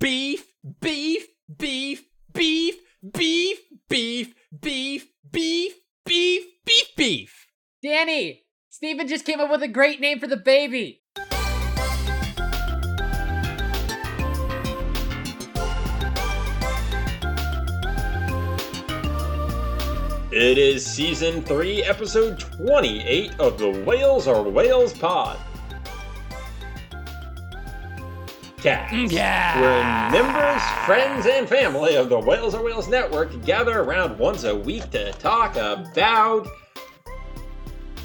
beef, beef, beef, beef, beef, beef, beef, beef, beef, beef, beef. Danny, Stephen just came up with a great name for the baby. It is season 3, episode 28 of the Whales Are Whales pod. Cast. Mm, Yeah. Where members, friends, and family of the Whales Are Whales network gather around once a week to talk about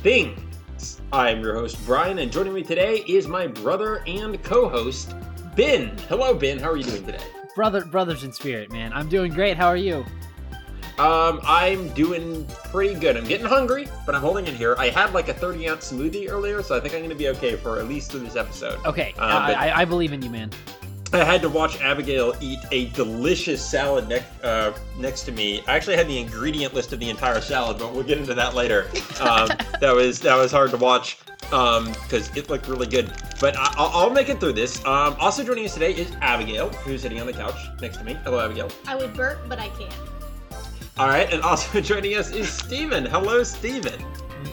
things. I'm your host, Brian, and joining me today is my brother and co host, Ben. Hello, Ben. How are you doing today? Brother, brothers in spirit, man. I'm doing great. How are you? Um, I'm doing pretty good. I'm getting hungry, but I'm holding in here. I had like a 30 ounce smoothie earlier, so I think I'm gonna be okay for at least through this episode. Okay, Uh, I, I, I believe in you, man. I had to watch Abigail eat a delicious salad ne- uh, next to me. I actually had the ingredient list of the entire salad, but we'll get into that later. Um, that was that was hard to watch because it looked really good. But I- I'll, I'll make it through this. Um, also joining us today is Abigail, who's sitting on the couch next to me. Hello, Abigail. I would burp, but I can't. All right, and also joining us is Stephen. Hello, Stephen.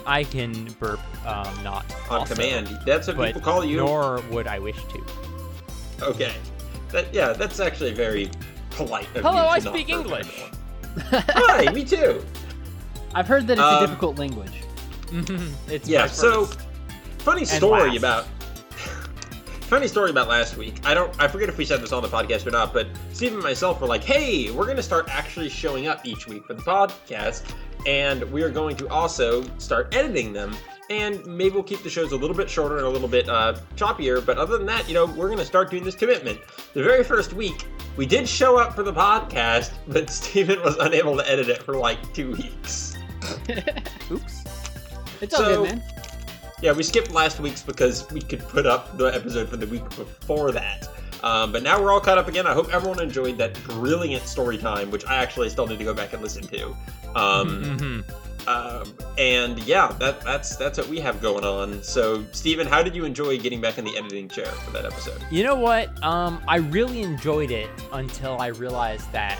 I can burp, um, not On also, command. That's what but people call you. Nor would I wish to. Okay. That, yeah, that's actually very polite. Of Hello, you I not speak burp English. Hi, me too. I've heard that it's Um, a difficult language. it's Yeah, so funny story about funny story about last week. I don't I forget if we said this on the podcast or not, but Steve and myself were like, "Hey, we're going to start actually showing up each week for the podcast, and we are going to also start editing them." And maybe we'll keep the shows a little bit shorter and a little bit uh, choppier. But other than that, you know, we're going to start doing this commitment. The very first week, we did show up for the podcast, but Stephen was unable to edit it for like two weeks. Oops. It's all so- good, man. Yeah, we skipped last week's because we could put up the episode for the week before that. Um, but now we're all caught up again. I hope everyone enjoyed that brilliant story time, which I actually still need to go back and listen to. Um, Mhm. um, and yeah, that, that's that's what we have going on. So, Stephen, how did you enjoy getting back in the editing chair for that episode? You know what? Um, I really enjoyed it until I realized that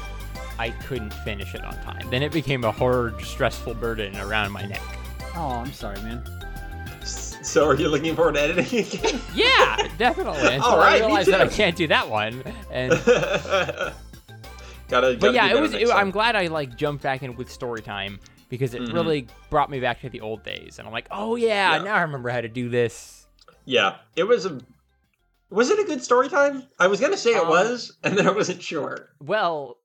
I couldn't finish it on time. Then it became a hard, stressful burden around my neck. Oh, I'm sorry, man. So, are you looking forward to editing again? Yeah, definitely. Until All right, I realized that I can't do that one. And gotta, gotta but yeah, it was. It. I'm glad I like jumped back in with story time because it Mhm. really brought me back to the old days. And I'm like, oh yeah, Yeah. now I remember how to do this. Yeah, it was a. Was it a good story time? I was gonna say it Um, was, and then I wasn't sure. Well,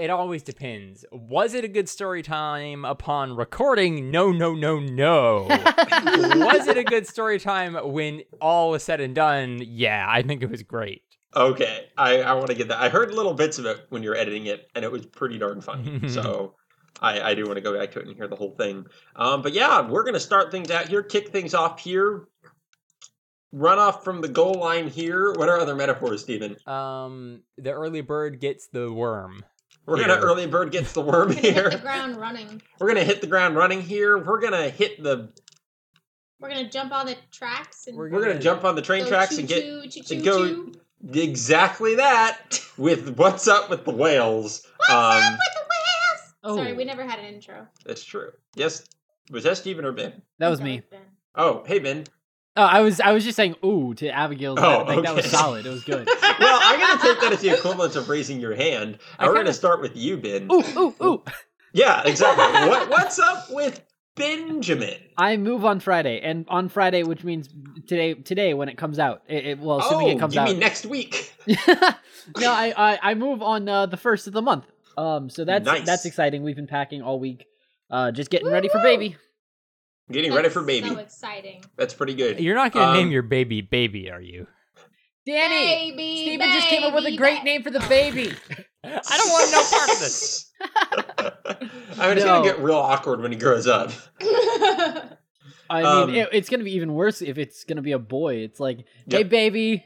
it always depends. Was it a good story time upon recording? No, no, no, no. was it a good story time when all was said and done? Yeah, I think it was great. Okay, I, I want to get that. I heard little bits of it when you were editing it, and it was pretty darn funny. so I, I do want to go back to it and hear the whole thing. Um, but yeah, we're gonna start things out here, kick things off here, run off from the goal line here. What are other metaphors, Stephen? Um, the early bird gets the worm. We're gonna early bird gets the worm We're gonna hit here. the ground running. We're gonna hit the ground running here. We're gonna hit the. We're gonna jump on the tracks and We're We're gonna jump on the train go tracks and get choo-choo, choo-choo, and go- exactly that with what's up with the whales. What's um, up with the whales? Oh. Sorry, we never had an intro. That's true. Yes, was that Stephen or Ben? That was me. Ben. Oh, hey Ben. Oh, I was I was just saying ooh to Abigail's. Oh, like that was solid. It was good. well, I'm going to take that as the equivalent of raising your hand. I We're kinda- to start with you, Ben. ooh, ooh, ooh. Yeah, exactly. what, what's up with Benjamin? I move on Friday, and on Friday, which means today. Today, when it comes out, it, it well, assuming oh, it comes you out. mean next week? no, I, I I move on uh, the first of the month. Um, so that's Nice. that's exciting. We've been packing all week, uh, just getting ready for baby. Getting ready for baby. So exciting. That's pretty good. You're not gonna Um, name your baby baby, are you? Danny, Baby, Stephen just came up with a great ba- name for the Oh. baby. I don't want no part of this. I mean, it's going to get real awkward when he grows up. I Um, mean, it, it's gonna be even worse if it's gonna be a boy. It's like, hey, Yep. baby.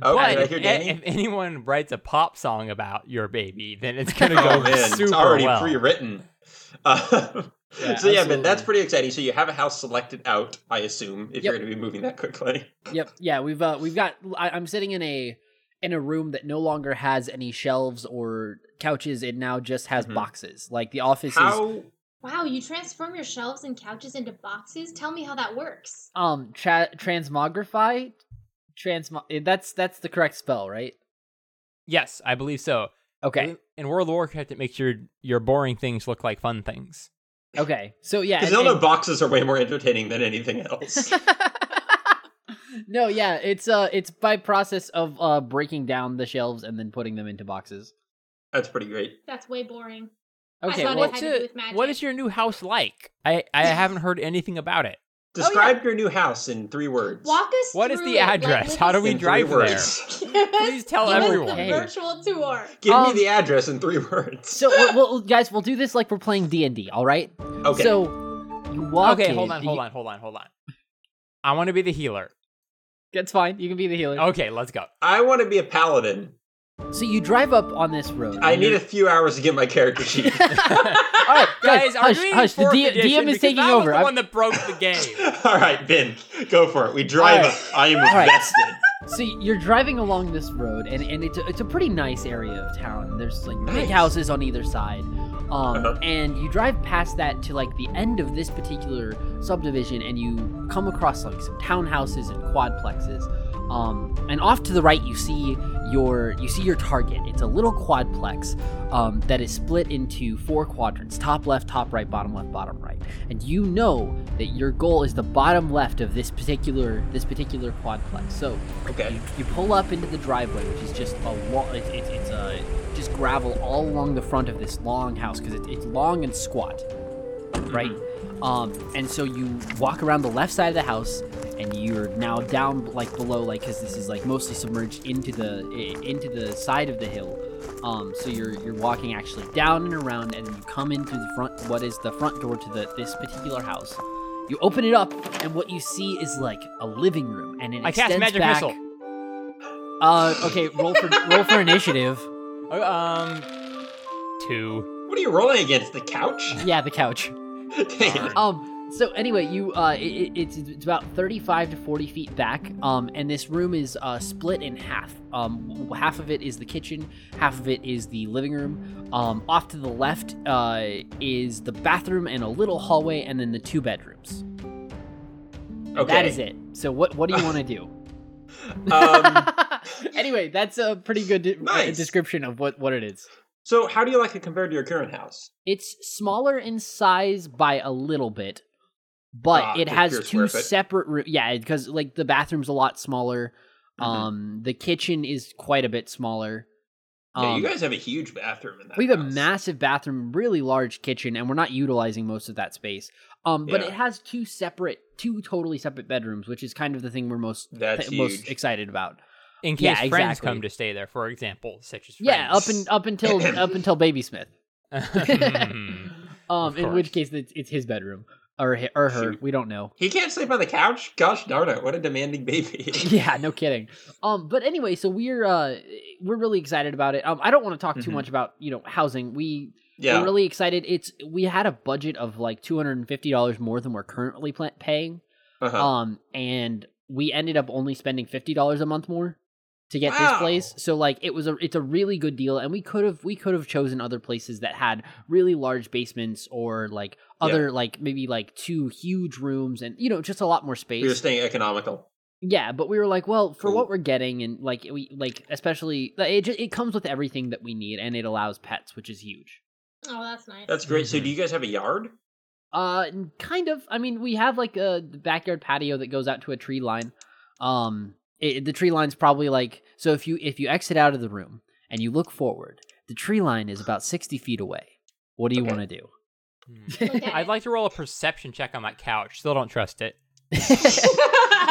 Oh, But did I if, hear Danny? if anyone writes a pop song about your baby, then it's gonna oh go man, super it's already well. pre-written. Uh, Yeah, so yeah, absolutely. but that's pretty exciting. So you have a house selected out, I assume, if you're going to be moving that quickly. Yep. Yeah, we've uh, we've got. I, I'm sitting in a in a room that no longer has any shelves or couches. It now just has Mhm. boxes. Like the office is Wow, you transform your shelves and couches into boxes? Tell me how that works. um tra- transmogrify. Transmo. eh, That's that's the correct spell, right? Yes, I believe so. Okay. In- In World of Warcraft, it makes your your boring things look like fun things. Okay. So yeah. Because and- know boxes are way more entertaining than anything else. no, yeah, it's uh it's by process of uh breaking down the shelves and then putting them into boxes. That's pretty great. That's way boring. Okay, thought it had What's to do with magic. What is your new house like? I I haven't heard anything about it. Describe your new house in three words. Walk us What is through the it, like address? How do we in three drive there? words. Please tell Give us everyone. the virtual tour. Give Um, me the address in three words. so well, well, guys, we'll do this like we're playing D and D. All right. okay. So you walk. Okay, in, hold on, hold you- on, hold on, hold on. I want to be the healer. That's fine. You can be the healer. Okay, let's go. I want to be a paladin. So you drive up on this road. I need a few hours to get my character sheet. All right, Guys, guys, are hush, we hush. The D- DM is taking that over. the I'm- the one that broke the game. All right, Ben, go for it. We drive All up. I am All right. invested. So you're driving along this road, and, and it's a, it's a pretty nice area of town. There's like Nice. big houses on either side, um, Uh-huh. and you drive past that to like the end of this particular subdivision, and you come across like some townhouses and quadplexes. Um, and off to the right, you see your you see your target. It's a little quadplex um, that is split into four quadrants: top left, top right, bottom left, bottom right. And you know that your goal is the bottom left of this particular this particular quadplex. So Okay. you, you pull up into the driveway, which is just a long. It's it's, it's a just gravel all along the front of this long house because it's it's long and squat, right? Um, and so you walk around the left side of the house, and you're now down like below, like because this is like mostly submerged into the into the side of the hill. Um, so you're you're walking actually down and around, and you come in through the front. What is the front door to the this particular house? You open it up, and what you see is like a living room, and it I cast magic back. missile. Uh, okay, roll for roll for initiative. Uh, Um, two. What are you rolling against? The couch? Yeah, the couch. Um. So anyway, you uh, it, it- it's it's about thirty-five to forty feet back. Um, and this room is uh split in half. Um, half of it is the kitchen, half of it is the living room. Um, off to the left uh is the bathroom and a little hallway, and then the two bedrooms. Okay. That is it. So what what do you want to do? Um, anyway, that's a pretty good de- uh, Nice. description of what what it is. so, how do you like it compared to your current house? It's smaller in size by a little bit, but Ah, it has two separate. Roo- yeah, because like the bathroom's a lot smaller. Mhm. Um, the kitchen is quite a bit smaller. yeah, Um, you guys have a huge bathroom in that. we have a massive bathroom, really large kitchen, and we're not utilizing most of that space. Um, but Yeah. it has two separate, two totally separate bedrooms, which is kind of the thing we're most That's most excited about. In case Yeah, friends exactly. come to stay there, for example, such as Yeah, up and up until up until Baby Smith. Um, in which case it's, it's his bedroom or or her. Shoot. We don't know. He can't sleep on the couch? Gosh darn it, what a demanding baby. yeah, no kidding. Um, but anyway, so we're uh we're really excited about it. Um, I don't want to talk too Mhm. much about you know housing. We yeah. we're really excited. It's we had a budget of like two hundred and fifty dollars more than we're currently pla- paying. uh-huh. Um, and we ended up only spending fifty dollars a month more to get this place. So like it was a it's a really good deal, and we could have we could have chosen other places that had really large basements or like Yeah. other like maybe like two huge rooms and you know just a lot more space. we were staying economical. Yeah, but we were like, well, for Cool. what we're getting, and like we like especially it just, it comes with everything that we need, and it allows pets, which is huge. Oh, that's nice. That's great. So, Mhm. do you guys have a yard? Uh, kind of. I mean, we have like a backyard patio that goes out to a tree line. Um, it, the tree line's probably like so. If you if you exit out of the room and you look forward, the tree line is about sixty feet away. What do you Okay. want to do? Look at I'd like to roll a perception check on that couch. Still don't trust it.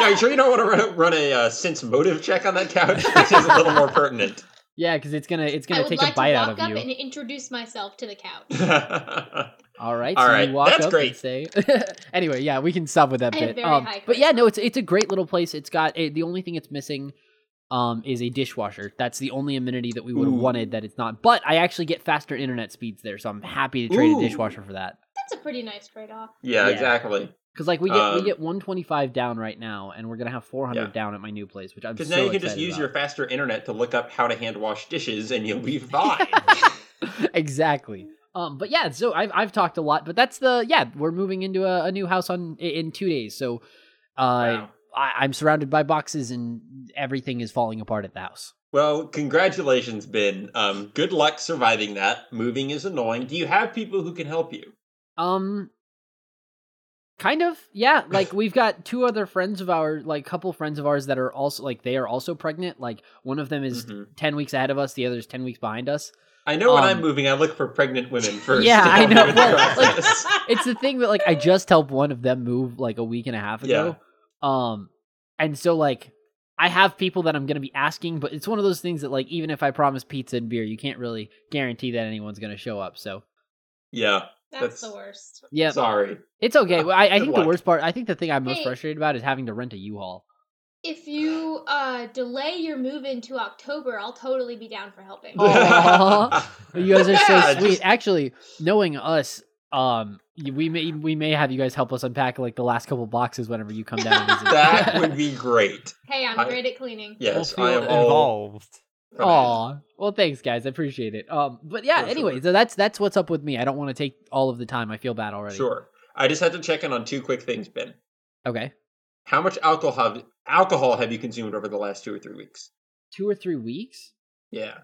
Are you sure you don't want to run a, run a uh, sense motive check on that couch? This is a little more pertinent. yeah, because it's gonna it's gonna would take like a bite to out walk of up you. and introduce myself to the couch. All right, All so right, you walk that's up great. and say. anyway, yeah, we can stop with that I bit. Um, but yeah, no, it's it's a great little place. It's got a, the only thing it's missing um is a dishwasher. That's the only amenity that we would have wanted that it's not. But I actually get faster internet speeds there, so I'm happy to trade Ooh. a dishwasher for that. That's a pretty nice trade off. Yeah, Yeah. exactly. Because like we get we Um, get 125 down right now, and we're gonna have 400 Yeah. down at my new place, which I'm Because so now you can just use about. your faster internet to look up how to hand wash dishes, and you'll be fine. exactly. Um, but yeah, so I've I've talked a lot, but that's the yeah we're moving into a, a new house on in two days, so uh, Wow. I, I'm surrounded by boxes and everything is falling apart at the house. Well, congratulations, Ben. Um, good luck surviving that. Moving is annoying. Do you have people who can help you? Um, kind of yeah. Like we've got two other friends of our like couple friends of ours that are also like they are also pregnant. Like one of them is Mhm. ten weeks ahead of us, the other is ten weeks behind us. I know when I'm Um, moving, I look for pregnant women first. Yeah, I know. with like- it's the thing that like I just helped one of them move like a week and a half ago. Um and so like I have people that I'm gonna be asking, but it's one of those things that like even if I promise pizza and beer, you can't really guarantee that anyone's gonna show up. So yeah. That's, That's- the worst. yeah, Sorry. it's okay. Well, I, I Good think the worst part, I think the thing I'm most Hey. frustrated about is having to rent a U-Haul. If you uh, delay your move into October, I'll totally be down for helping. Oh. You guys are so sweet. just- Actually, knowing us, um, we may we may have you guys help us unpack like the last couple boxes whenever you come down visit. that would be great. Hey, I'm I- great at cleaning. Yes, We'll I am involved. for that. Aw. Well, thanks, guys. I appreciate it. Um, but yeah. For anyway, sure. so that's that's what's up with me. I don't want to take all of the time. I feel bad already. Sure. I just had to check in on two quick things, Ben. Okay. How much alcohol have, alcohol have you consumed over the last two or three weeks? Two or three weeks. Yeah.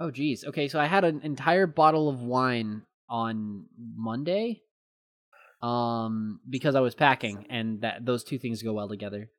Oh, geez. Okay, so I had an entire bottle of wine on Monday, um, because I was packing, and that those two things go well together.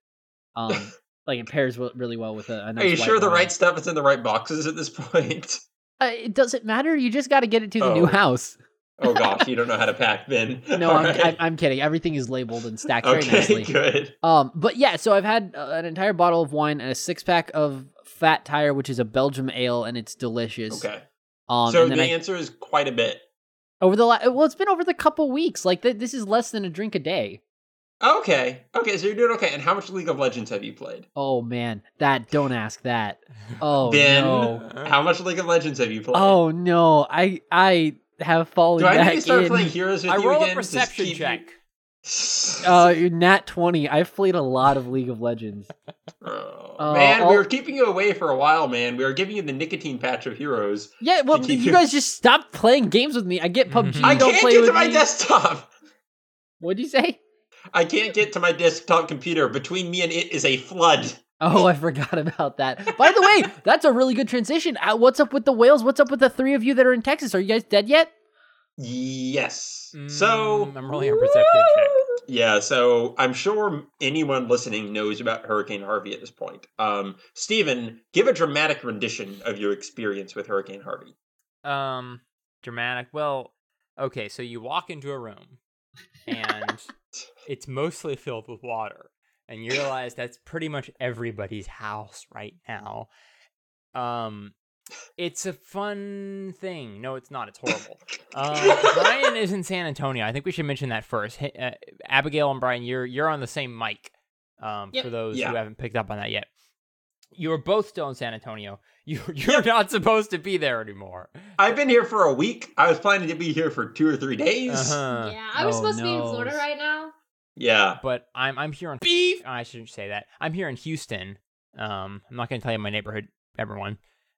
Um, like it pairs really well with a, a nice. Are you sure the right stuff is in the right boxes at this point? Uh, it doesn't matter. You just got to get it to the new Oh. house. Oh gosh, you don't know how to pack, Ben. No, I'm, right. I'm, I'm kidding. Everything is labeled and stacked very okay, nicely. good. Um, but yeah, so I've had uh, an entire bottle of wine and a six pack of Fat Tire, which is a Belgium ale, and it's delicious. Okay. Um, so the I, answer is quite a bit. over the la- well, it's been over the couple weeks. Like th- this is less than a drink a day. Okay. Okay, so you're doing okay. And how much League of Legends have you played? Oh man, that don't ask that. Oh ben, no. how much League of Legends have you played? Oh no, I I have fallen Do I back need to start in. playing Heroes with I you roll again? a perception keep you- check. Uh, nat twenty. I've played a lot of League of Legends. Oh, Uh, man, I'll- we were keeping you away for a while, man. We were giving you the nicotine patch of heroes. Yeah, well, keep you you- guys just stop playing games with me. I get PUBG. Mhm. I don't can't play get with to my me. desktop. What'd you say? I can't get to my desktop computer. Between me and it is a flood. Oh, I forgot about that. By the way, that's a really good transition. Uh, what's up with the whales? What's up with the three of you that are in Texas? Are you guys dead yet? Yes. So Mm, I'm rolling a perception check. Yeah, so I'm sure anyone listening knows about Hurricane Harvey at this point. Um, Stephen, give a dramatic rendition of your experience with Hurricane Harvey. Um, dramatic. Well, okay, so you walk into a room and it's mostly filled with water, and you realize that's pretty much everybody's house right now. Um, it's a fun thing. No, it's not. It's horrible. Um, Brian is in San Antonio. I think we should mention that first. Hey, Uh, Abigail and Brian, you're you're on the same mic. Um, Yep. for those Yeah. who haven't picked up on that yet, you are both still in San Antonio. You you're not supposed to be there anymore. I've been here for a week. I was planning to be here for two or three days. Uh-huh. yeah, I was oh, supposed to be in. Florida right now. Yeah. But I'm I'm here on beef. I shouldn't say that. I'm here in Houston. Um, I'm not going to tell you my neighborhood, everyone.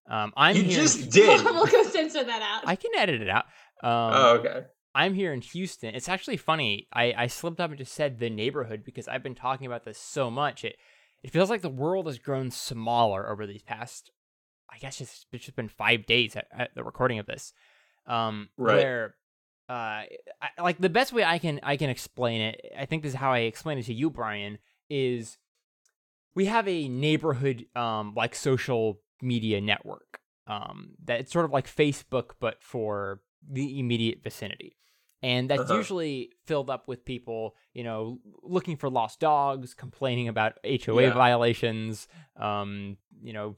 Um, I'm you here. in- did. we'll go censor that out. I can edit it out. Um, oh, okay. I'm here in Houston. It's actually funny. I, I slipped up and just said the neighborhood because I've been talking about this so much. It it feels like the world has grown smaller over these past. I guess it's, it's just been five days at, at the recording of this. Um, Right. Where, uh, I, like the best way I can I can explain it. I think this is how I explain it to you, Brian. Is we have a neighborhood um like social media network um that it's sort of like Facebook but for the immediate vicinity. And that's Uh-huh. usually filled up with people, you know, looking for lost dogs, complaining about HOA Yeah. violations, um, you know,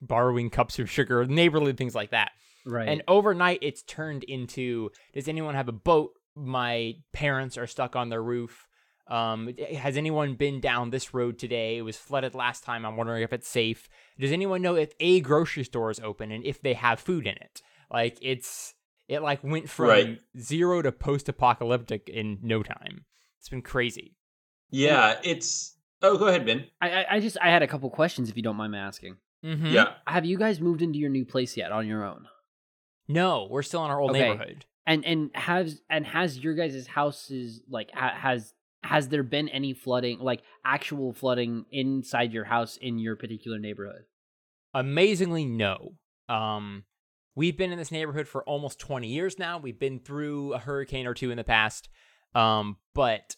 borrowing cups of sugar, neighborly things like that. Right. And overnight, it's turned into Does anyone have a boat? My parents are stuck on their roof. Um, has anyone been down this road today? It was flooded last time. I'm wondering if it's safe. Does anyone know if a grocery store is open and if they have food in it? Like it's It like went from Right. zero to post-apocalyptic in no time. It's been crazy. Yeah, it's. Oh, go ahead, Ben. I, I I just I had a couple questions if you don't mind me asking. Mm-hmm. Yeah. Have you guys moved into your new place yet on your own? No, we're still in our old Okay. neighborhood. And and has and has your guys' houses like ha- has has there been any flooding like actual flooding inside your house in your particular neighborhood? Amazingly, no. Um, we've been in this neighborhood for almost 20 years now. We've been through a hurricane or two in the past. Um, but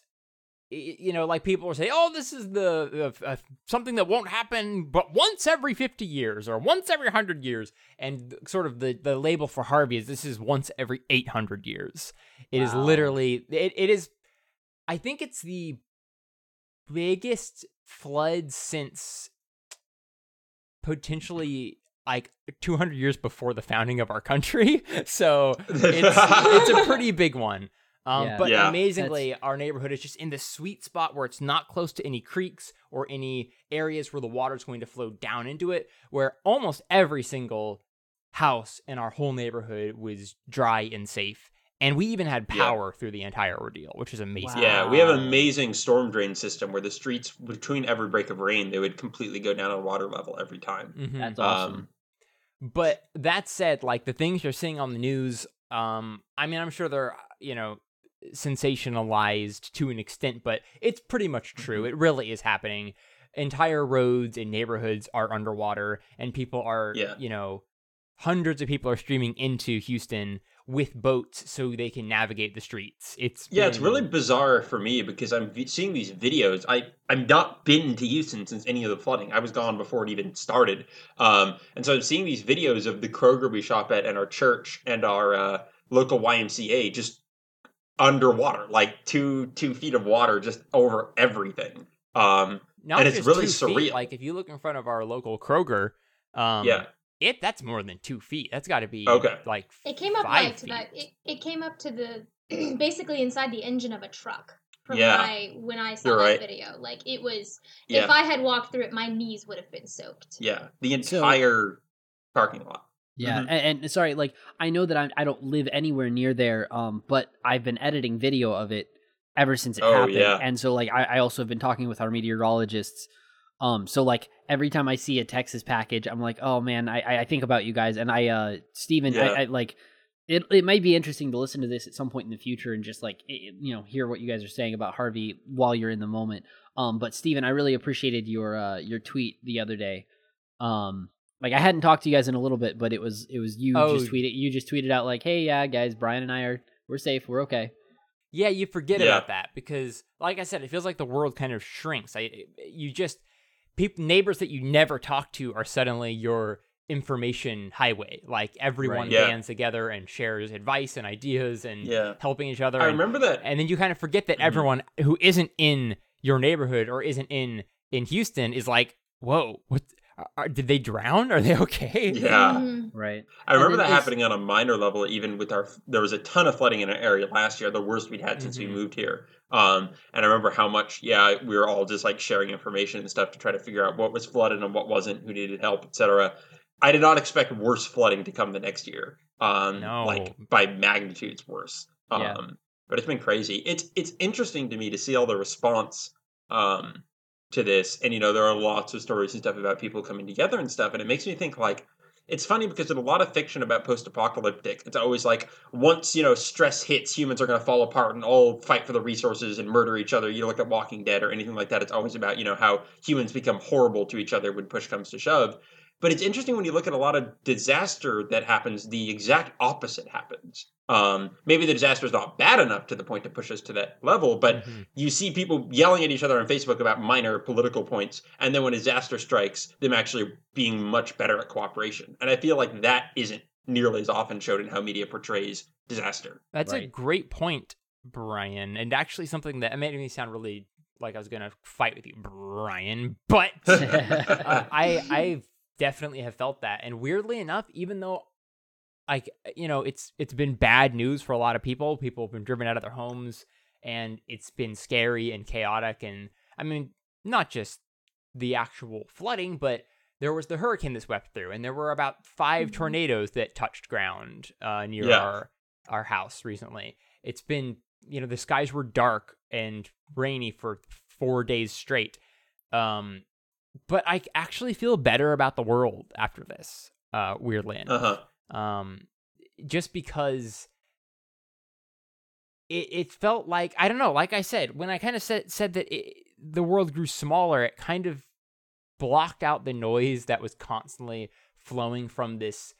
you know, like people will say, "Oh, this is the uh, uh, something that won't happen, but once every 50 years or once every 100 years." And sort of the the label for Harvey is this is once every 800 years. It is Wow. literally it, it is I think it's the biggest flood since potentially like 200 years before the founding of our country. So it's it's a pretty big one. Um, Yeah. but Yeah. amazingly, our neighborhood is just in the sweet spot where it's not close to any creeks or any areas where the water's going to flow down into it. Where almost every single house in our whole neighborhood was dry and safe, and we even had Yeah. power through the entire ordeal, which is amazing. Yeah, we have an amazing storm drain system where the streets between every break of rain they would completely go down on water level every time. Mhm. That's awesome. Um, But that said, like the things you're seeing on the news, um, I mean, I'm sure they're you know sensationalized to an extent, but it's pretty much Mm-hmm. true. It really is happening. Entire roads and neighborhoods are underwater, and people are, Yeah. you know, hundreds of people are streaming into Houston with boats so they can navigate the streets. It's Yeah, it's been- really bizarre for me because I'm v- seeing these videos. I I'm not been to Houston since any of the flooding. I was gone before it even started, um, and so I'm seeing these videos of the Kroger we shop at and our church and our uh, local YMCA just underwater, like two two feet of water just over everything. Um, not and it's really two feet, surreal. Like if you look in front of our local Kroger, um, yeah, it that's more than two feet. That's got to be Okay. Like It came up five like to that. It, it came up to the basically inside the engine of a truck. From Yeah. when I when I saw You're that right. video, like it was. yeah, If I had walked through it, my knees would have been soaked. yeah. The So- entire parking lot. Yeah, Mhm. and, and sorry, like I know that I I don't live anywhere near there, um, but I've been editing video of it ever since it Oh, happened, yeah. and so like I, I also have been talking with our meteorologists. Um, so like every time I see a Texas package, I'm like, oh man, I I- think about you guys, and I uh Stephen, Yeah. I, I like. It, it might be interesting to listen to this at some point in the future and just like i- you know hear what you guys are saying about Harvey while you're in the moment. Um, but Stephen, I really appreciated your uh, your tweet the other day. Um, like I hadn't talked to you guys in a little bit, but it was it was you Oh. just tweeted you just tweeted out like, "Hey, yeah, guys, Brian and I are we're safe, we're okay." Yeah, you forget Yeah. about that because, like I said, it feels like the world kind of shrinks. I, you just people, neighbors that you never talk to are suddenly your information highway. Like everyone Right. Yeah. bands together and shares advice and ideas and Yeah. helping each other. I and, remember that. and then you kind of forget that Mhm. everyone who isn't in your neighborhood or isn't in in Houston is like, whoa, what? Are, did they drown? Are they okay? Yeah. Mhm. Right. I remember that happening on a minor level, even with our. There was a ton of flooding in our area last year, the worst we'd had since we Mhm. moved here. Um, and I remember how much, yeah, we were all just like sharing information and stuff to try to figure out what was flooded and what wasn't, who needed help, etc. I did not expect worse flooding to come the next year. Um, No. like by magnitudes worse. Um, Yeah. but it's been crazy. It's it's interesting to me to see all the response um to this, and you know there are lots of stories and stuff about people coming together and stuff, and it makes me think like it's funny because in a lot of fiction about post-apocalyptic, it's always like once you know stress hits, humans are going to fall apart and all fight for the resources and murder each other. You look at Walking Dead or anything like that; it's always about you know how humans become horrible to each other when push comes to shove. But it's interesting when you look at a lot of disaster that happens, the exact opposite happens. Um, maybe the disaster is not bad enough to the point to push us to that level, but Mhm. you see people yelling at each other on Facebook about minor political points, and then when disaster strikes, them actually being much better at cooperation. And I feel like that isn't nearly as often showed in how media portrays disaster. That's a great point, Brian, and actually something that made me sound really like I was gonna fight with you, Brian. But uh, I I definitely have felt that, and weirdly enough, even though like you know it's it's been bad news for a lot of people. People have been driven out of their homes, and it's been scary and chaotic. And I mean, not just the actual flooding, but there was the hurricane that swept through, and there were about 5 Mhm. tornadoes that touched ground uh, near Yeah. our our house recently. It's been, you know, the skies were dark and rainy for four days straight. Um, but I actually feel better about the world after this. Uh, weirdly enough, Uh-huh. Um, just because it, it felt like I don't know. Like I said, when I kind of said said that it, the world grew smaller, it kind of blocked out the noise that was constantly flowing from this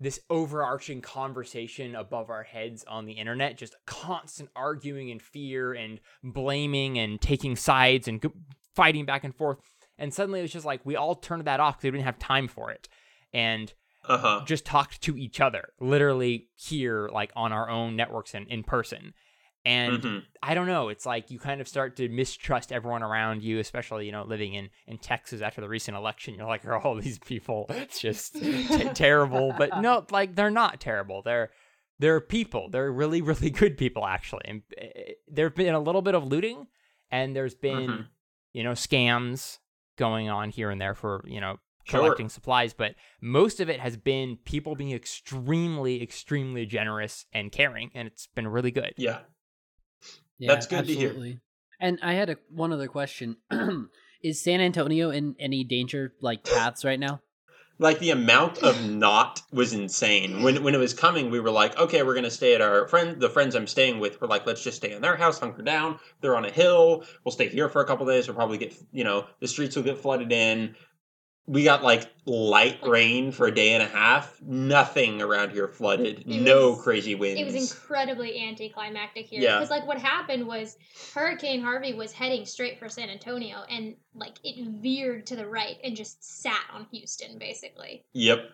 this overarching conversation above our heads on the internet just constant arguing and fear and blaming and taking sides and fighting back and forth and suddenly it was just like we all turned that off because we didn't have time for it and Uh-huh. just talked to each other literally here like on our own networks and in person and Mhm. I don't know. It's like you kind of start to mistrust everyone around you, especially you know living in in Texas after the recent election. You're like, are all these people it's just t- terrible? But no, like they're not terrible. They're they're people. They're really really good people actually. And uh, there've been a little bit of looting, and there's been Mhm. you know scams going on here and there for you know Sure. collecting supplies, but most of it has been people being extremely extremely generous and caring, and it's been really good. Yeah. Yeah, That's good to hear. And I had a one other question: Is San Antonio in any danger, like paths right now? Like the amount of not was insane. When when it was coming, we were like, okay, we're gonna stay at our friend the friends I'm staying with, we're like, let's just stay in their house, hunker down. They're on a hill. We'll stay here for a couple days. We'll probably get you know, the streets will get flooded in. We got like light rain for a day and a half. Nothing around here flooded. It no was- crazy winds. It was incredibly anticlimactic here Yeah. because, like, what happened was Hurricane Harvey was heading straight for San Antonio, and like it veered to the right and just sat on Houston, basically. Yep.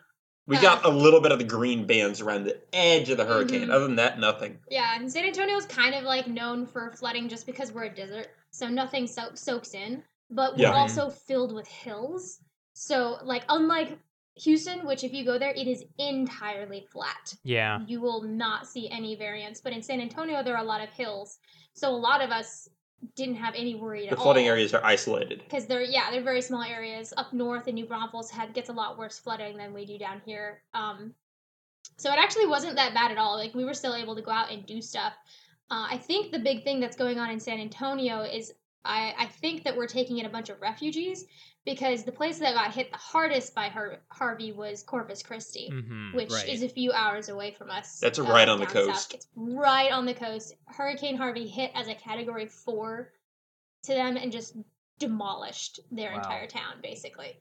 We Uh, got a little bit of the green bands around the edge of the hurricane. Mhm. Other than that, nothing. Yeah, and San Antonio's kind of like known for flooding just because we're a desert, so nothing so- soaks in. But we're Yeah. also filled with hills, so like unlike Houston, which if you go there, it is entirely flat. Yeah. you will not see any variance. But in San Antonio, there are a lot of hills, so a lot of us didn't have any worry at The all. flooding areas are isolated. because they're yeah they're very small areas up north in New Braunfels had gets a lot worse flooding than we do down here. Um, so it actually wasn't that bad at all. Like we were still able to go out and do stuff. Uh, I think the big thing that's going on in San Antonio is I, I think that we're taking in a bunch of refugees because the place that got hit the hardest by Har- Harvey was Corpus Christi hmm which Right. is a few hours away from us. That's uh, right on the coast. South. It's right on the coast. Hurricane Harvey hit as a category four to them and just demolished their Wow. entire town, basically.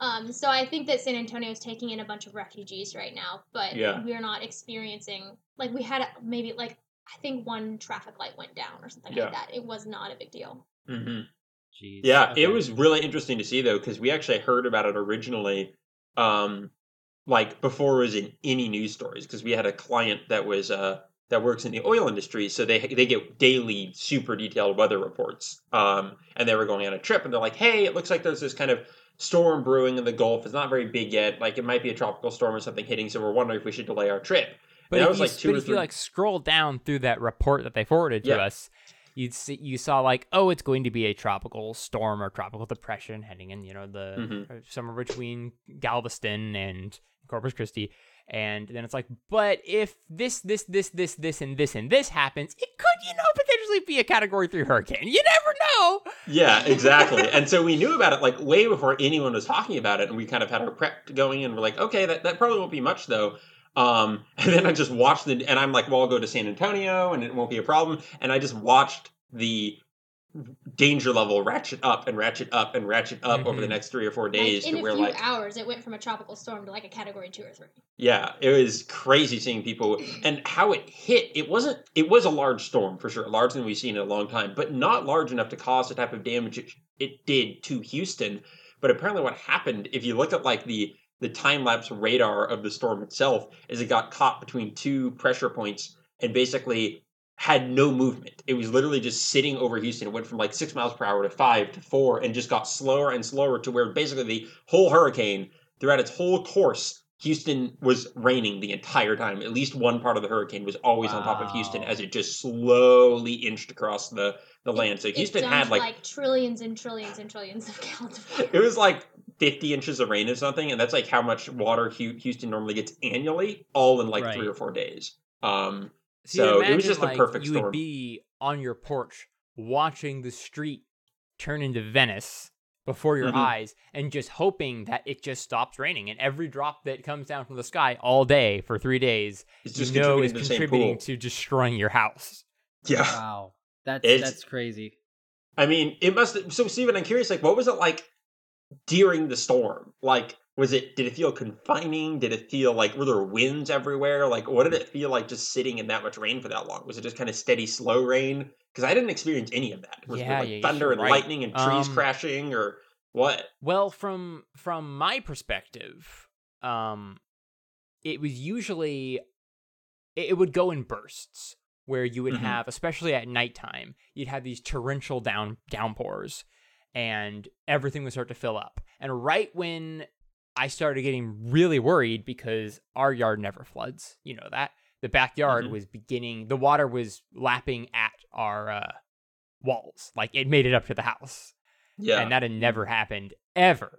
Um, so I think that San Antonio is taking in a bunch of refugees right now, but Yeah. we're not experiencing like we had maybe like I think one traffic light went down or something Yeah. like that. It was not a big deal. hmm Jeez. Yeah, Okay. it was really interesting to see though, because we actually heard about it originally, um, like before it was in any news stories. Because we had a client that was uh that works in the oil industry, so they they get daily super detailed weather reports. Um, and they were going on a trip, and they're like, "Hey, it looks like there's this kind of storm brewing in the Gulf. It's not very big yet. Like it might be a tropical storm or something hitting. So we're wondering if we should delay our trip." But And if, was you, like two but if you like scroll down through that report that they forwarded to Yeah. us, you'd see you saw like, oh, it's going to be a tropical storm or tropical depression heading in, you know, the Mhm. uh, somewhere between Galveston and Corpus Christi. And then it's like, but if this, this, this, this, this, and this, and this happens, it could, you know, potentially be a Category Three hurricane. You never know. Yeah, exactly. and so we knew about it like way before anyone was talking about it, and we kind of had our prep going, and we're like, okay, that, that probably won't be much though. Um, and then I just watched the, and I'm like, well, I'll go to San Antonio, and it won't be a problem. And I just watched the danger level ratchet up and ratchet up and ratchet up over the Mhm. next three or four days like, in to a where few like hours, it went from a tropical storm to like a category two or three. Yeah, it was crazy seeing people and how it hit. It wasn't. It was a large storm for sure, larger than we've seen in a long time, but not large enough to cause the type of damage it, it did to Houston. But apparently, what happened, if you look at like the the time lapse radar of the storm itself, is it got caught between two pressure points and basically had no movement. It was literally just sitting over Houston. It went from like six miles per hour to five to four, and just got slower and slower to where basically the whole hurricane throughout its whole course, Houston was raining the entire time. At least one part of the hurricane was always on top of Houston as it just slowly inched across the, the land. So It Houston had like, trillions and trillions and trillions of gallons of water. it was like 50 inches of rain or something, and that's like how much water Houston normally gets annually, all in like Right. three or four days. Um, So you'd it was imagine, just the like, perfect you storm. would be on your porch watching the street turn into Venice before your Mhm. eyes and just hoping that it just stops raining. And every drop that comes down from the sky all day for three days, It's you know is contributing to contributing to destroying your house. Yeah. Wow, that's It's- that's crazy. I mean, it must. So, Stephen, I'm curious. Like, what was it like during the storm? Like, was it? Did it feel confining? Did it feel like were there winds everywhere? Like, what did it feel like just sitting in that much rain for that long? Was it just kind of steady, slow rain? Because I didn't experience any of that. Was Yeah, like yeah, thunder and right. lightning and trees Um, crashing or what? Well, from from my perspective, um, it was usually it, would go in bursts where you would Mhm. have, especially at nighttime, you'd have these torrential down downpours, and everything would start to fill up. And right when I started getting really worried because our yard never floods, you know that the backyard Mhm. was beginning, the water was lapping at our uh, walls, like it made it up to the house Yeah. and that had never happened ever.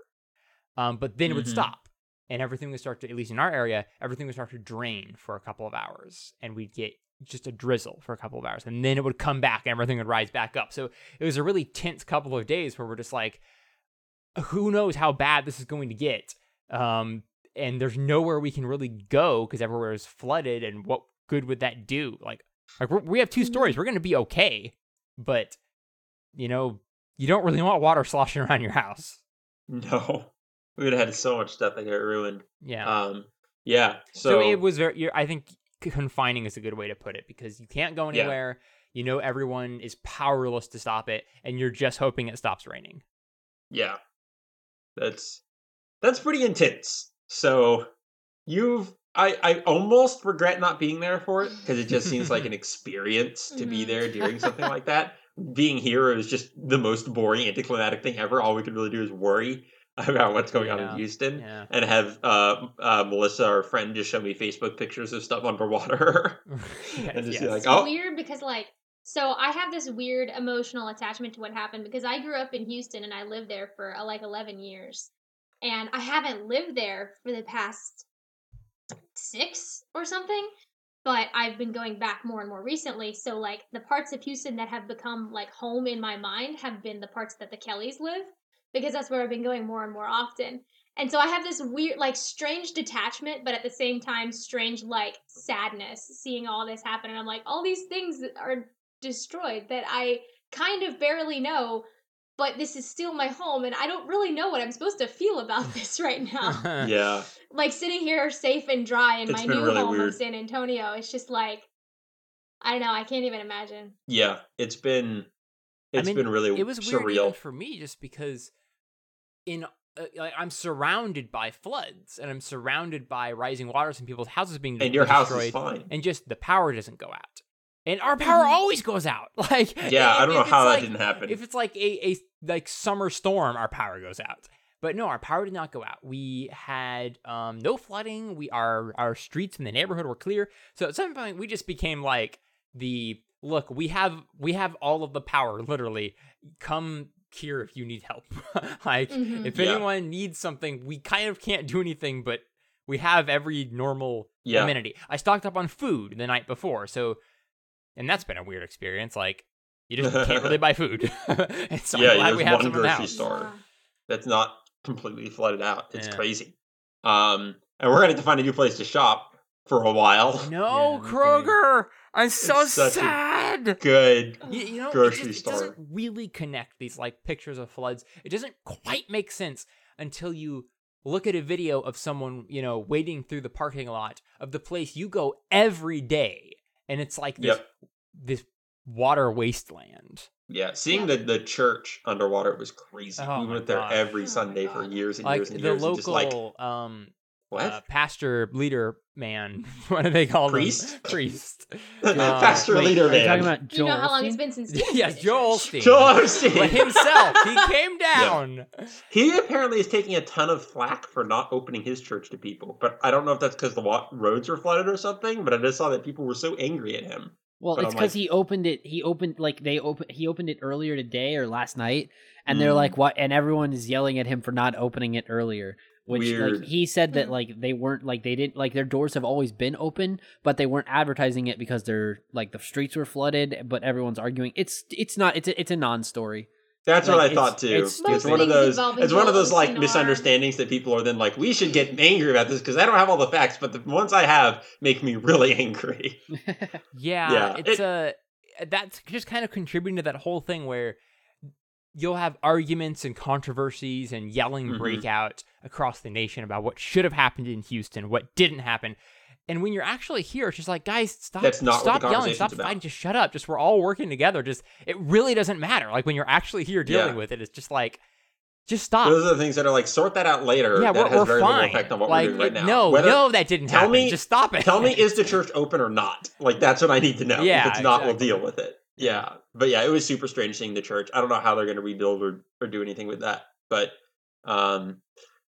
Um, but then it would Mhm. stop, and everything would start to, at least in our area, everything would start to drain for a couple of hours, and we'd get just a drizzle for a couple of hours, and then it would come back, and everything would rise back up. So it was a really tense couple of days where we're just like, who knows how bad this is going to get? Um, and there's nowhere we can really go because everywhere is flooded, and what good would that do? Like, like we have two stories, we're gonna be okay, but you know, you don't really want water sloshing around your house. no, we would have had so much stuff that got ruined. Yeah. Um. Yeah. so, So, it was very. I think confining is a good way to put it because you can't go Yeah. anywhere. You know, everyone is powerless to stop it, and you're just hoping it stops raining. Yeah. That's that's pretty intense. So you've I I almost regret not being there for it because it just seems like an experience to be there mm-hmm. during something like that. Being here is just the most boring anticlimactic thing ever. All we can really do is worry about what's going on in Houston Yeah. and have uh, uh, Melissa, our friend, just show me Facebook pictures of stuff underwater. Yes, And just be yes. like, It's oh. weird because like so I have this weird emotional attachment to what happened because I grew up in Houston and I lived there for uh, like 11 years. And I haven't lived there for the past 6 or something, but I've been going back more and more recently. So like the parts of Houston that have become like home in my mind have been the parts that the Kellys live because that's where I've been going more and more often. And so I have this weird, like, strange detachment, but at the same time, strange, like, sadness seeing all this happen. And I'm like, all these things are destroyed that I kind of barely know, but this is still my home. And I don't really know what I'm supposed to feel about this right now. yeah. like, sitting here safe and dry in It's my new really home weird. of San Antonio, it's just like, I don't know, I can't even imagine. Yeah. It's been I it's mean, been really it was weird surreal. even for me just because in uh, like I'm surrounded by floods and I'm surrounded by rising waters and people's houses being and your house destroyed is fine. and just the power doesn't go out. And our power always goes out. Like Yeah, I don't know how it's that didn't happen. If it's like a, a like summer storm, our power goes out. But no, our power did not go out. We had um, no flooding. We our our streets in the neighborhood were clear. So at some point, we just became like the look. We have we have all of the power. Literally, come here if you need help. like Mhm. if Yeah. anyone needs something, we kind of can't do anything, but we have every normal Yeah. amenity. I stocked up on food the night before, so and that's been a weird experience. Like you just can't really buy food. and so Yeah, I'm glad there's we have one some in the grocery house. store. Yeah. that's not completely flooded out. It's Yeah. crazy. Um, and we're gonna have to find a new place to shop for a while. No, Yeah, me too. Kroger. I'm so It's such a- sad. Good. You, you know, grocery it, just, it doesn't store. really connect these like pictures of floods. It doesn't quite make sense until you look at a video of someone, you know, wading through the parking lot of the place you go every day, and it's like this Yep. this water wasteland. Yeah, seeing the, the church underwater was crazy. Oh we went there gosh. every Oh Sunday for years and Like years and the years. and just like, local um what? uh, pastor leader man. what do they call Priest? them? Priest. Pastor Wait, leader are you man. talking about You know how long it's been since Stephen's yes, been Joel church. Osteen. Joel Osteen. But himself, he came down. He apparently is taking a ton of flack for not opening his church to people. But I don't know if that's because the wa- roads were flooded or something. But I just saw that people were so angry at him. Well, But it's because like- he opened it. He opened like they opened. He opened it earlier today or last night, and they're Mm. like, "What?" And everyone is yelling at him for not opening it earlier. Which Weird. like he said that Mm. like they weren't like they didn't like their doors have always been open but they weren't advertising it because they're like the streets were flooded but everyone's arguing it's it's not it's a, it's a non-story That's Like, what I thought too. it's It's, one of those. It's one of those like and misunderstandings that people are then like, we should get angry about this because I don't have all the facts, but the ones I have make me really angry. Yeah, Yeah, it's a that's just kind of contributing to that whole thing where you'll have arguments and controversies and yelling Mhm. break out across the nation about what should have happened in Houston, what didn't happen. And when you're actually here, it's just like, guys, stop, stop yelling, stop about. fighting, just shut up. Just we're all working together. Just it really doesn't matter. Like when you're actually here dealing Yeah. with it, it's just like, just stop. Those are the things that are like sort that out later. yeah, that we're, has we're very fine. little effect on what like, we're doing right now. no, Whether- no, that didn't tell happen. me- just stop it. Tell me, is the church open or not? Like that's what I need to know. Yeah, if it's not, exactly. we'll deal with it. Yeah, but yeah, it was super strange seeing the church. I don't know how they're going to rebuild or, or do anything with that, but um,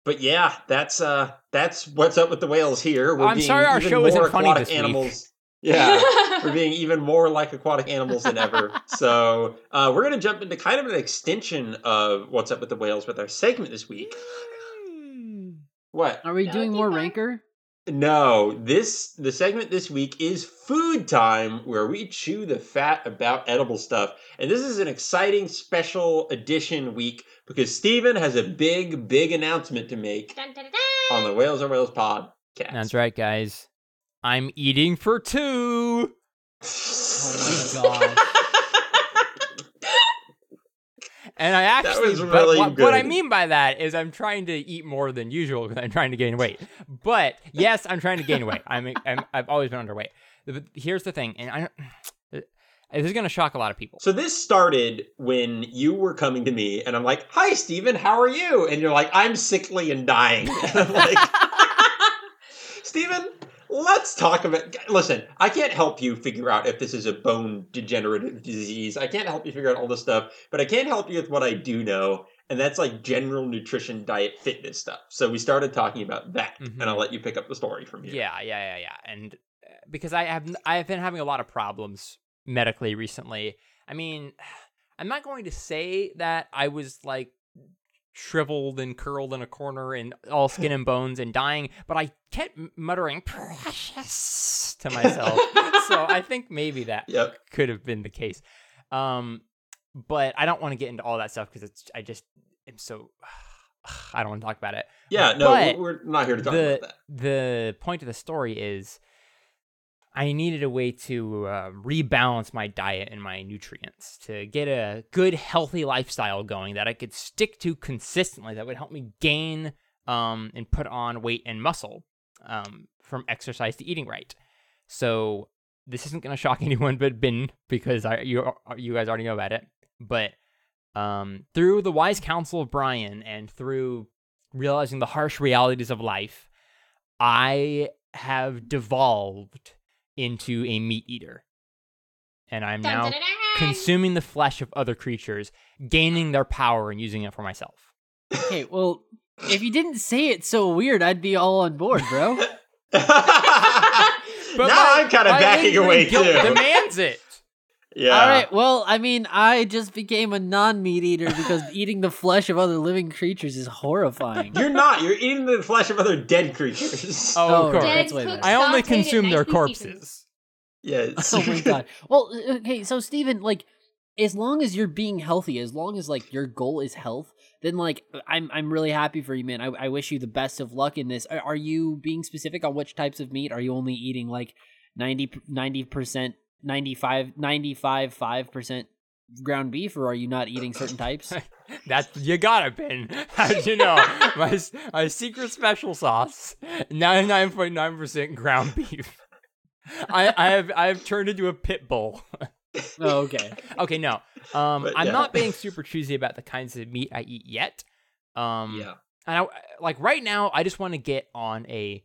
but yeah, that's uh, that's what's up with the whales here. We're I'm being sorry our show isn't funny aquatic this week. animals. Yeah, we're being even more like aquatic animals than ever. So uh, we're going to jump into kind of an extension of what's up with the whales with our segment this week. What? are we No, doing more going. ranker No, this the segment this week is food time, where we chew the fat about edible stuff, and this is an exciting special edition week because Stephen has a big, big announcement to make Dun, dun, dun, on the Whales or Whales podcast. That's right, guys. I'm eating for two. oh my god And I actually, was but really what, what I mean by that is I'm trying to eat more than usual because I'm trying to gain weight. But yes, I'm trying to gain weight. I'm, I'm I've always been underweight. But here's the thing, and I don't. This is gonna shock a lot of people. So this started when you were coming to me, and I'm like, "Hi, Stephen, how are you?" And you're like, "I'm sickly and dying." And I'm like, Stephen, let's talk about. Listen, I can't help you figure out if this is a bone degenerative disease. I can't help you figure out all this stuff, but I can help you with what I do know, and that's like general nutrition, diet, fitness stuff. So we started talking about that, Mhm. and I'll let you pick up the story from here. Yeah, yeah, yeah, yeah. And uh, because I have I have been having a lot of problems medically recently. I mean, I'm not going to say that I was like shriveled and curled in a corner and all skin and bones and dying, but I kept muttering precious to myself. so I think maybe that Yep. could have been the case. Um but I don't want to get into all that stuff because it's I just am so I don't want to talk about it Yeah. No, But we're not here to talk the about that. the point of the story is I needed a way to uh, rebalance my diet and my nutrients to get a good, healthy lifestyle going that I could stick to consistently. That would help me gain um, and put on weight and muscle um, from exercise to eating right. So this isn't going to shock anyone but Ben because I you you guys already know about it. But um, through the wise counsel of Brian and through realizing the harsh realities of life, I have devolved into a meat eater. And I'm dun, now dun, dun, dun. consuming the flesh of other creatures, gaining their power and using it for myself. okay well if you didn't say it so weird i'd be all on board bro now my- I'm kind of backing away guilt too. demands it. Yeah. All right. Well, I mean, I just became a non-meat eater because eating the flesh of other living creatures is horrifying. You're not. You're eating the flesh of other dead creatures. Oh, Oh, of course. Dead that's way cooked. I only consume their corpses. seasoned. yes. oh my god. Well, okay. So, Stephen, like, as long as you're being healthy, as long as like your goal is health, then like I'm I'm really happy for you, man. I, I wish you the best of luck in this. Are, are you being specific on which types of meat? Are you only eating like 90 percent, 95, 95, five percent ground beef, or are you not eating certain types? That's you gotta Ben. How'd you know? my my secret special sauce, ninety nine point nine percent ground beef. I I have I have turned into a pit bull. oh, okay. okay, no. Um, But, I'm yeah. not being super choosy about the kinds of meat I eat yet. Um, yeah. and I, like right now, I just want to get on a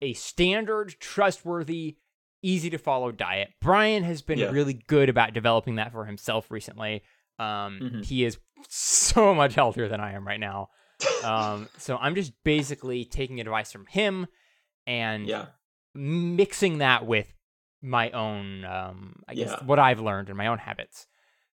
a standard, trustworthy, easy to follow diet. Brian has been Yeah. really good about developing that for himself recently. Um, Mhm. he is so much healthier than I am right now. Um, so I'm just basically taking advice from him and Yeah. mixing that with my own, um, I guess, Yeah. what I've learned and my own habits.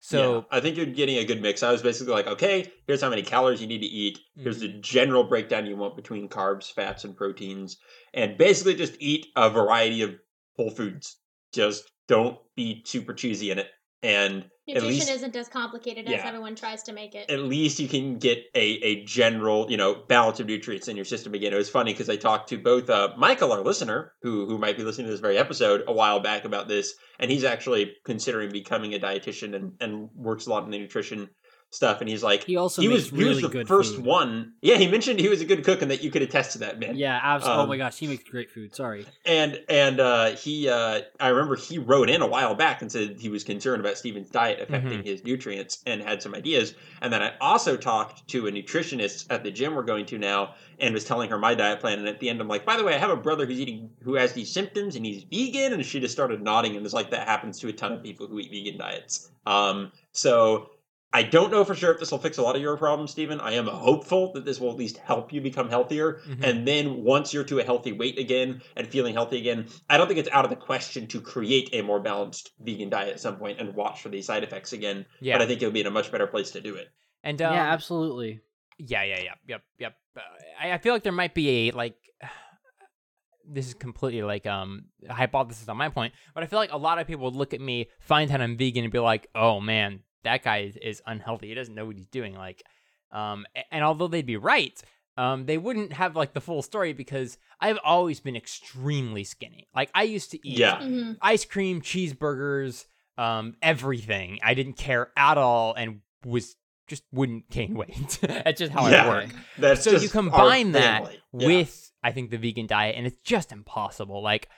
So yeah, I think you're getting a good mix. I was basically like, okay, here's how many calories you need to eat. Here's Mm-hmm. the general breakdown you want between carbs, fats, and proteins, and basically just eat a variety of whole foods. Just don't be super cheesy in it, and Nutrition least isn't as complicated as everyone tries to make it. at least you can get a, a general you know balance of nutrients in your system again. It was funny because I talked to both uh, Michael, our listener, who who might be listening to this very episode a while back about this, and he's actually considering becoming a dietitian and, and works a lot in the nutrition stuff. And he's like, He also he was he was the good first food. one. Yeah, he mentioned he was a good cook and that you could attest to that, man. Yeah, absolutely. oh Um, my gosh, he makes great food. Sorry. And and uh, he, uh, I remember he wrote in a while back and said he was concerned about Stephen's diet affecting his nutrients and had some ideas. And then I also talked to a nutritionist at the gym we're going to now and was telling her my diet plan. And at the end, I'm like, by the way, I have a brother who's eating who has these symptoms and he's vegan. And she just started nodding and was like, that happens to a ton of people who eat vegan diets. Um, so. I don't know for sure if this will fix a lot of your problems, Stephen. I am hopeful that this will at least help you become healthier. Mhm. And then once you're to a healthy weight again and feeling healthy again, I don't think it's out of the question to create a more balanced vegan diet at some point and watch for these side effects again. yeah, But I think you'll be in a much better place to do it. and um, yeah, absolutely. Yeah, yeah, yeah, yep, yep. Uh, I, I feel like there might be a like. This is completely like um a hypothesis on my point, but I feel like a lot of people would look at me, find out I'm vegan, and be like, "Oh man, that guy is, is unhealthy. He doesn't know what he's doing." Like, um, a- and although they'd be right, um, they wouldn't have like the full story because I've always been extremely skinny. Like I used to eat Yeah. hmm ice cream, cheeseburgers, um, everything. I didn't care at all and was just wouldn't gain weight. That's just how Yeah. I work. That's So just you combine that. Yeah. with I think the vegan diet and it's just impossible. Like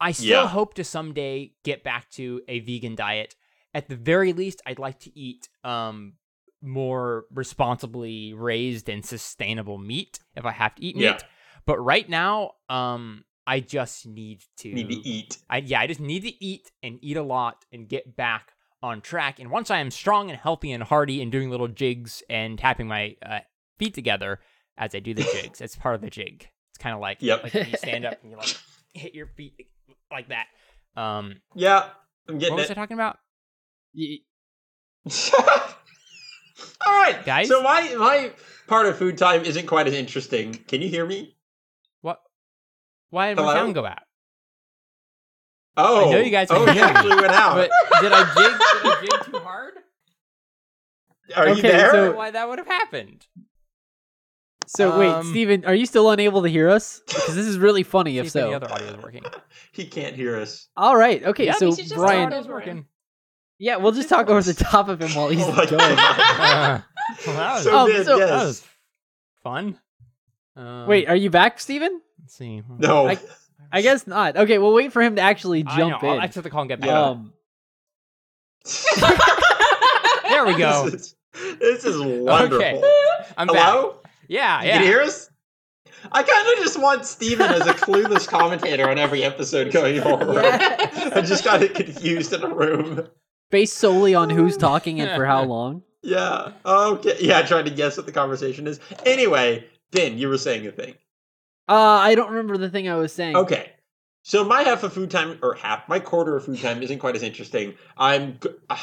I still Yeah. hope to someday get back to a vegan diet. At the very least, I'd like to eat um more responsibly raised and sustainable meat if I have to eat meat. Yeah. But right now, um I just need to need to eat. I yeah, I just need to eat and eat a lot and get back on track. And once I am strong and healthy and hearty and doing little jigs and tapping my uh, feet together as I do the jigs, it's part of the jig. It's kind of like, Yep. like you stand up and you like hit your feet like that. Um, Yeah, I'm what getting was I it. talking about? Y- All right, Guys? So my my part of food time isn't quite as interesting. Can you hear me? What? Why did my Hello? sound go out? Oh, I know you guys Oh, can it hear me, actually went out. But did I jig? Did I jig too hard? Are you there? I don't so- know why that would have happened. So wait, Um, Stephen, are you still unable to hear us? Because this is really funny if if any so. other audio is working. he can't hear us. All right, okay, Yeah, so we Brian, start working. Yeah, we'll just talk over the top of him while he's Oh my going. Uh, well, that was, So Oh, good, so- yes. that was fun. Um, Wait, are you back, Stephen? let's see. no. I- I guess not. Okay, we'll wait for him to actually I jump know, I'll in. exit the call and get back. Yeah. Um, There we go. This is, this is wonderful. Okay. I'm back. Hello? Yeah, You yeah. Can you hear us? I kind of just want Stephen as a clueless commentator on every episode going forward. Yes. I just got it confused in a room. Based solely on who's talking and for how long. Yeah. Okay. Yeah, trying to guess what the conversation is. Anyway, Ben, you were saying a thing. Uh, I don't remember the thing I was saying. Okay. So my half of food time, or half, my quarter of food time isn't quite as interesting. I'm, uh,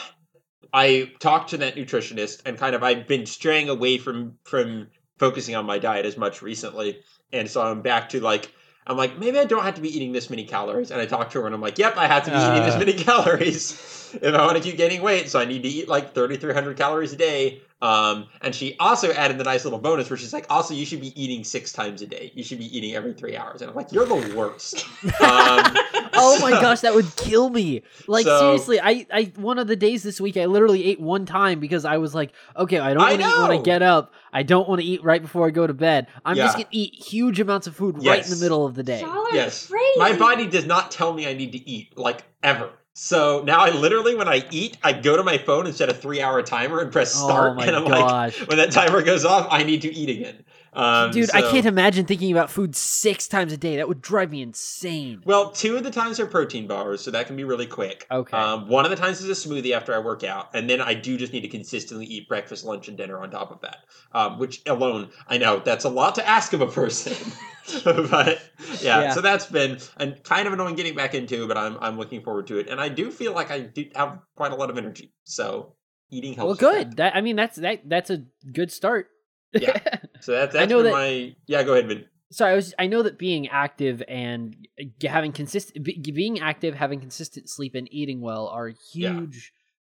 I talked to that nutritionist, and kind of I've been straying away from from focusing on my diet as much recently, and so I'm back to like. I'm like, maybe I don't have to be eating this many calories. And I talk to her and I'm like, yep, I have to be eating this Uh. many calories if I want to keep gaining weight. So I need to eat like 3,300 calories a day. Um, and she also added the nice little bonus where she's like, also, you should be eating six times a day. You should be eating every three hours. And I'm like, you're the worst. Um, Oh my so- gosh, that would kill me. Like So- seriously, I, I one of the days this week I literally ate one time because I was like, okay, I don't want to eat when I get up. I don't want to eat right before I go to bed. I'm just gonna eat huge amounts of food right in the middle of the day. Y'all are Yes. crazy. My body does not tell me I need to eat, like ever. So now I literally, when I eat, I go to my phone and set a three hour timer and press oh start. Oh my and I'm gosh. like, when that timer goes off, I need to eat again. Um, Dude, I can't imagine thinking about food six times a day. That would drive me insane. Well, two of the times are protein bars, so that can be really quick. Okay. Um, one of the times is a smoothie after I work out, and then I do just need to consistently eat breakfast, lunch, and dinner on top of that. Um, which alone, I know that's a lot to ask of a person. but yeah, Yeah. so that's been and kind of annoying getting back into, but I'm I'm looking forward to it, and I do feel like I do have quite a lot of energy. So eating helps. well, good. that. That I mean, that's that that's a good start. Yeah. So that, I that's know that- my yeah. Go ahead, Vin. so I was I know that being active and having consistent being active, having consistent sleep and eating well are Yeah. huge.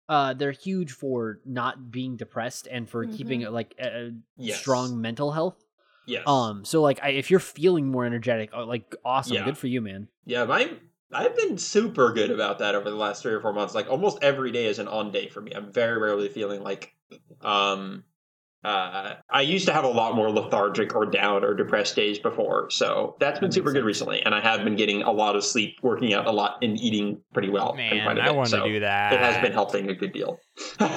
Uh, they're huge for not being depressed and for Mhm. keeping like a, a Yes. strong mental health. Yes. Um, so like I, if you're feeling more energetic, uh, like awesome, Yeah. good for you, man. Yeah, my I've been super good about that over the last three or four months. Like almost every day is an on day for me. I'm very rarely feeling like um uh I used to have a lot more lethargic or down or depressed days before. So that's been super good recently. And I have been getting a lot of sleep, working out a lot and eating pretty well. Man, quite a I bit. want So to do that. It has been helping a good deal. um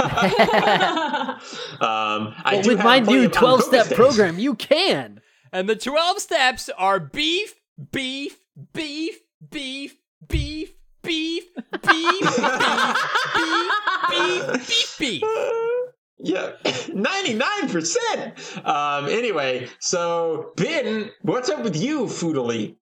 I Well, do with my new 12 step program, you can. And the 12 steps are beef, beef, beef, beef, beef, beef, beef, beef, beef, beef, beef, beef. Yeah, ninety nine percent. Um. Anyway, so Ben, what's up with you, Foodily?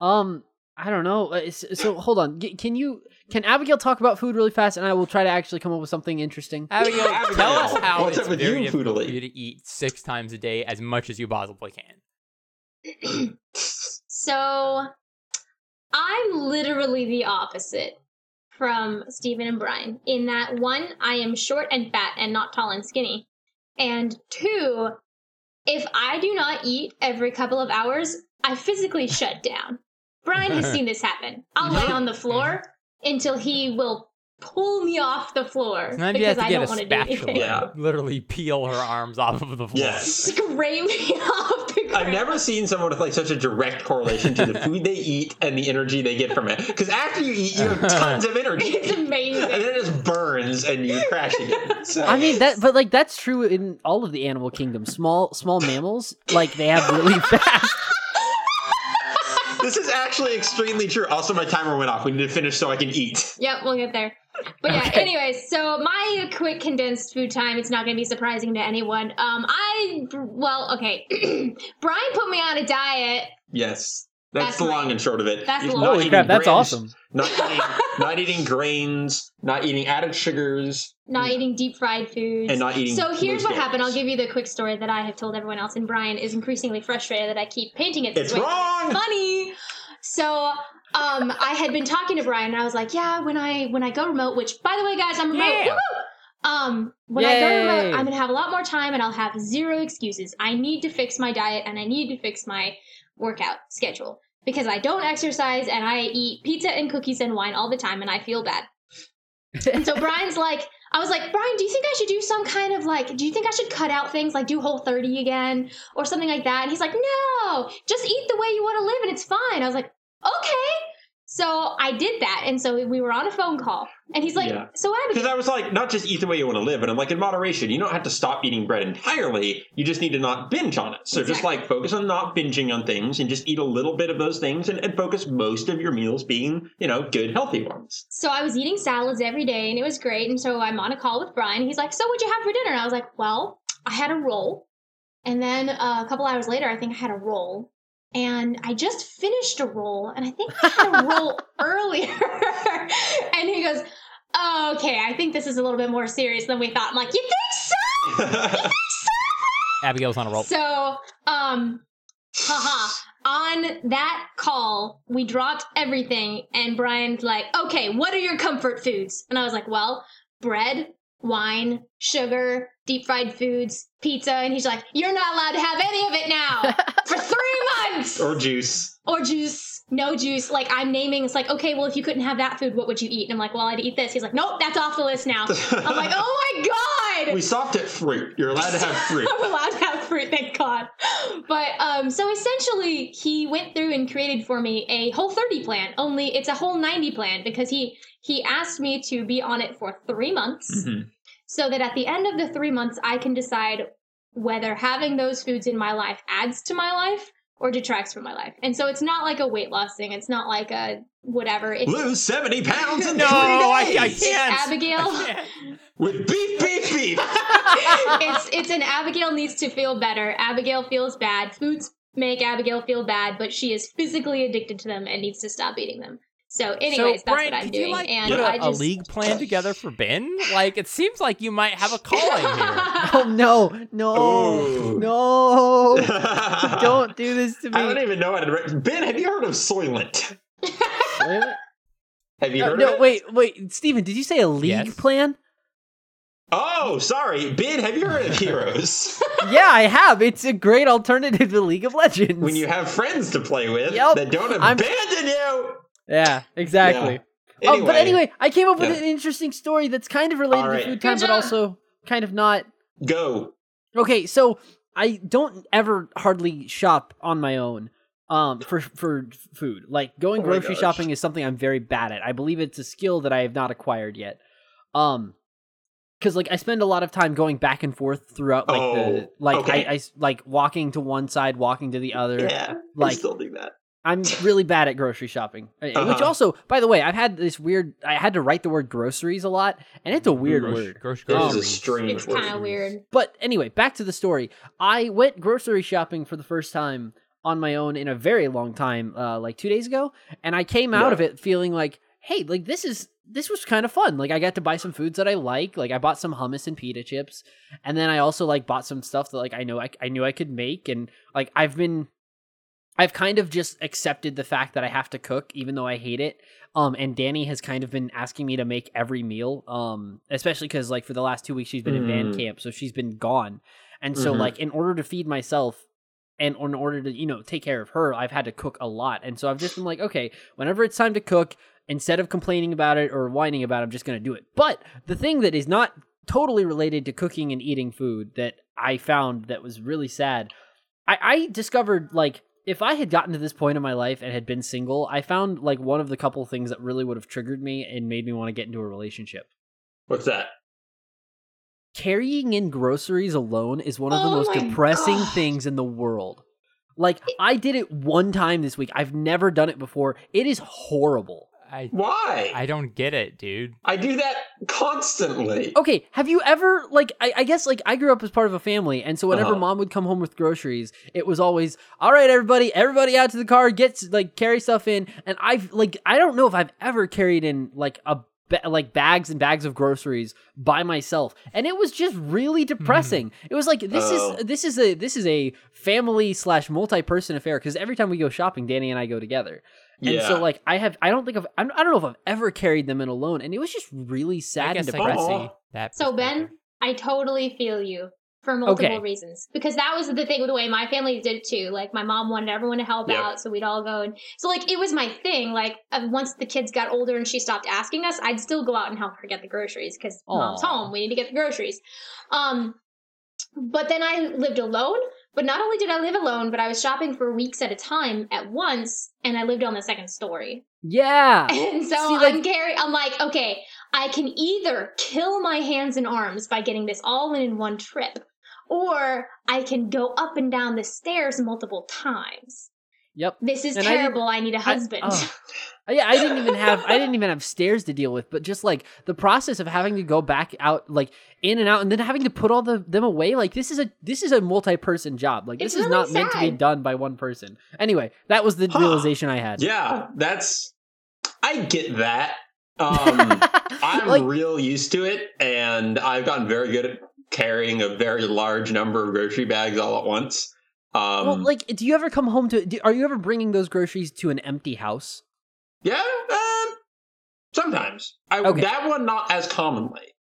Um, I don't know. Uh, So hold on. Can you can Abigail talk about food really fast, and I will try to actually come up with something interesting. Abigail, Abigail, tell us how what's it's up with very you, difficult for you to eat six times a day as much as you possibly can. So I'm literally the opposite from Stephen and Brian in that one, I am short and fat and not tall and skinny. And two, if I do not eat every couple of hours, I physically shut down. Brian has seen this happen. I'll lay on the floor until he will pull me off the floor Sometimes because to I get don't want to do anything. Yeah. literally peel her arms off of the floor. Yes. Scrape me off the ground. I've never seen someone with like such a direct correlation to the food they eat and the energy they get from it. Because after you eat, you have tons of energy, It's amazing. and then it just burns and you crash again. So. I mean that, but like that's true in all of the animal kingdom. Small small mammals, like they have really fast. this is actually extremely true. Also, my timer went off. We need to finish so I can eat. Yep, we'll get there. But yeah, Okay. anyways, so my quick condensed food time, it's not going to be surprising to anyone. Um, I, well, okay. Brian put me on a diet. Yes. That's, That's the right. long and short of it. That's You're the long- Holy eating crap, that's grains, awesome. Not eating, not eating grains, not eating added sugars, Not eating deep fried foods. and not eating. so here's loose what happened. I'll give you the quick story that I have told everyone else, and Brian is increasingly frustrated that I keep painting it this It's way. wrong. Funny. So um, I had been talking to Brian, and I was like, "Yeah, when I when I go remote, which by the way, guys, I'm remote. Yeah. Um, when I go remote, I'm gonna have a lot more time, and I'll have zero excuses. I need to fix my diet, and I need to fix my workout schedule because I don't exercise, and I eat pizza and cookies and wine all the time, and I feel bad. and so Brian's like, I was like, Brian, do you think I should do some kind of like, do you think I should cut out things like do Whole 30 again or something like that? And he's like, no, just eat the way you want to live and it's fine. I was like, okay. So I did that. And so we were on a phone call and he's like, Yeah. so Because I was like, not just eat the way you want to live, and I'm like, in moderation. You don't have to stop eating bread entirely. You just need to not binge on it. So just like focus on not binging on things and just eat a little bit of those things and, and focus most of your meals being, you know, good, healthy ones. so I was eating salads every day and it was great. And so I'm on a call with Brian. He's like, so what'd you have for dinner? And I was like, well, I had a roll. And then uh, a couple hours later, I think I had a roll. And I just finished a roll, and I think I had a roll earlier. and he goes, oh, okay, I think this is a little bit more serious than we thought. I'm like, you think so? You think so?" Abigail's on a roll. So, um, haha. On that call, we dropped everything, and Brian's like, okay, what are your comfort foods? And I was like, well, bread, wine, sugar, deep fried foods, pizza. And he's like, you're not allowed to have any of it now or juice. or juice, no juice. Like I'm naming, it's like, okay, well, if you couldn't have that food, what would you eat? And I'm like, well, I'd eat this. He's like, nope, that's off the list now. I'm like, oh my god. we stopped at fruit. You're allowed to have fruit. I'm allowed to have fruit, thank God. But um, so essentially, he went through and created for me a whole 30 plan. Only it's a whole 90 plan because he he asked me to be on it for three months, Mhm. so that at the end of the three months, I can decide whether having those foods in my life adds to my life or detracts from my life. And so it's not like a weight loss thing. It's not like a whatever. It's, Lose 70 pounds in No, I, I can't. Abigail. I can't. with beef, beef, beef. it's it's an Abigail needs to feel better. Abigail feels bad. Foods make Abigail feel bad, but she is physically addicted to them and needs to stop eating them. So, anyways, so, that's Brian, what I'm could doing. you like and put a, I a just league plan together for Ben? Like, it seems like you might have a calling here. Oh no, no, Ooh. no! Don't do this to me. I don't even know how to. direct- Ben, have you heard of Soylent? Wait, Have you uh, heard no, of it? No, wait, wait, Stephen, did you say a league Yes. plan? Oh, sorry, Ben. Have you heard of Heroes? yeah, I have. It's a great alternative to League of Legends. when you have friends to play with Yep, that don't I'm- abandon you. Yeah, exactly. Yeah. Oh, but anyway, I came up with Yeah. an interesting story that's kind of related All right. to food time, but also kind of not. go. Okay, so I don't ever hardly shop on my own um for for food. Like going Oh grocery shopping is something I'm very bad at. I believe it's a skill that I have not acquired yet. Um cuz like I spend a lot of time going back and forth throughout like Oh, the like okay. I, I s- like walking to one side, walking to the other. Yeah, like- I still do that. I'm really bad at grocery shopping. Uh, Which Uh-huh. also, by the way, I've had this weird I had to write the word groceries a lot, and it's a weird Gross- word. gross- It is a groceries. strange it's kind of weird. But anyway, back to the story. I went grocery shopping for the first time on my own in a very long time, uh, like two days ago, and I came out Yeah. of it feeling like, hey, like this is this was kind of fun. Like I got to buy some foods that I like. Like I bought some hummus and pita chips, and then I also like bought some stuff that like I know I, I knew I could make, and like I've been. I've kind of just accepted the fact that I have to cook, even though I hate it. Um, and Danny has kind of been asking me to make every meal. Um, especially because like for the last two weeks she's been in band Mm. camp, so she's been gone. And so Mhm. like in order to feed myself and in order to you know take care of her, I've had to cook a lot. And so I've just been like, okay, whenever it's time to cook, instead of complaining about it or whining about it, I'm just gonna do it. But the thing that is not totally related to cooking and eating food that I found that was really sad, I, I discovered like if I had gotten to this point in my life and had been single, I found like one of the couple things that really would have triggered me and made me want to get into a relationship. What's that? Carrying in groceries alone is one of the Oh most depressing God. things in the world. Like I did it one time this week. I've never done it before. It is horrible. I Why? I don't get it, dude. I do that constantly. Okay, have you ever like I, I guess like I grew up as part of a family, and so whenever Uh-huh. mom would come home with groceries, it was always all right, everybody, everybody out to the car, get like carry stuff in, and I've like I don't know if I've ever carried in like a ba- like bags and bags of groceries by myself, and it was just really depressing. It was like this Oh. is this is a this is a family slash multi person affair because every time we go shopping, Danny and I go together. And Yeah. so, like, I have, I don't think I've, I'm- I don't know if I've ever carried them in alone, and it was just really sad and guess I can depressing. that. So Ben. I totally feel you for multiple Okay. reasons because that was the thing with the way my family did it too. Like my mom wanted everyone to help Yep. out, so we'd all go. And so like it was my thing. Like once the kids got older and she stopped asking us, I'd still go out and help her get the groceries because mom's home. We need to get the groceries. Um, but then I lived alone. But not only did I live alone, but I was shopping for weeks at a time at once, and I lived on the second story. Yeah. And so See, like- I'm carry I'm like, okay, I can either kill my hands and arms by getting this all in in one trip, or I can go up and down the stairs multiple times. Yep. This is And terrible. I, need a husband. oh. Yeah, I didn't even have I didn't even have stairs to deal with, but just like the process of having to go back out like in and out and then having to put all the them away, like this is a this is a multi-person job. Like this It's is really not meant to be done by one person. Anyway, that was the Huh. realization I had. Yeah, that's. I get that. Um, I'm like real used to it, and I've gotten very good at carrying a very large number of grocery bags all at once. Um, well, like do you ever come home to do, are you ever bringing those groceries to an empty house? yeah, um, sometimes. I, Okay. That one not as commonly.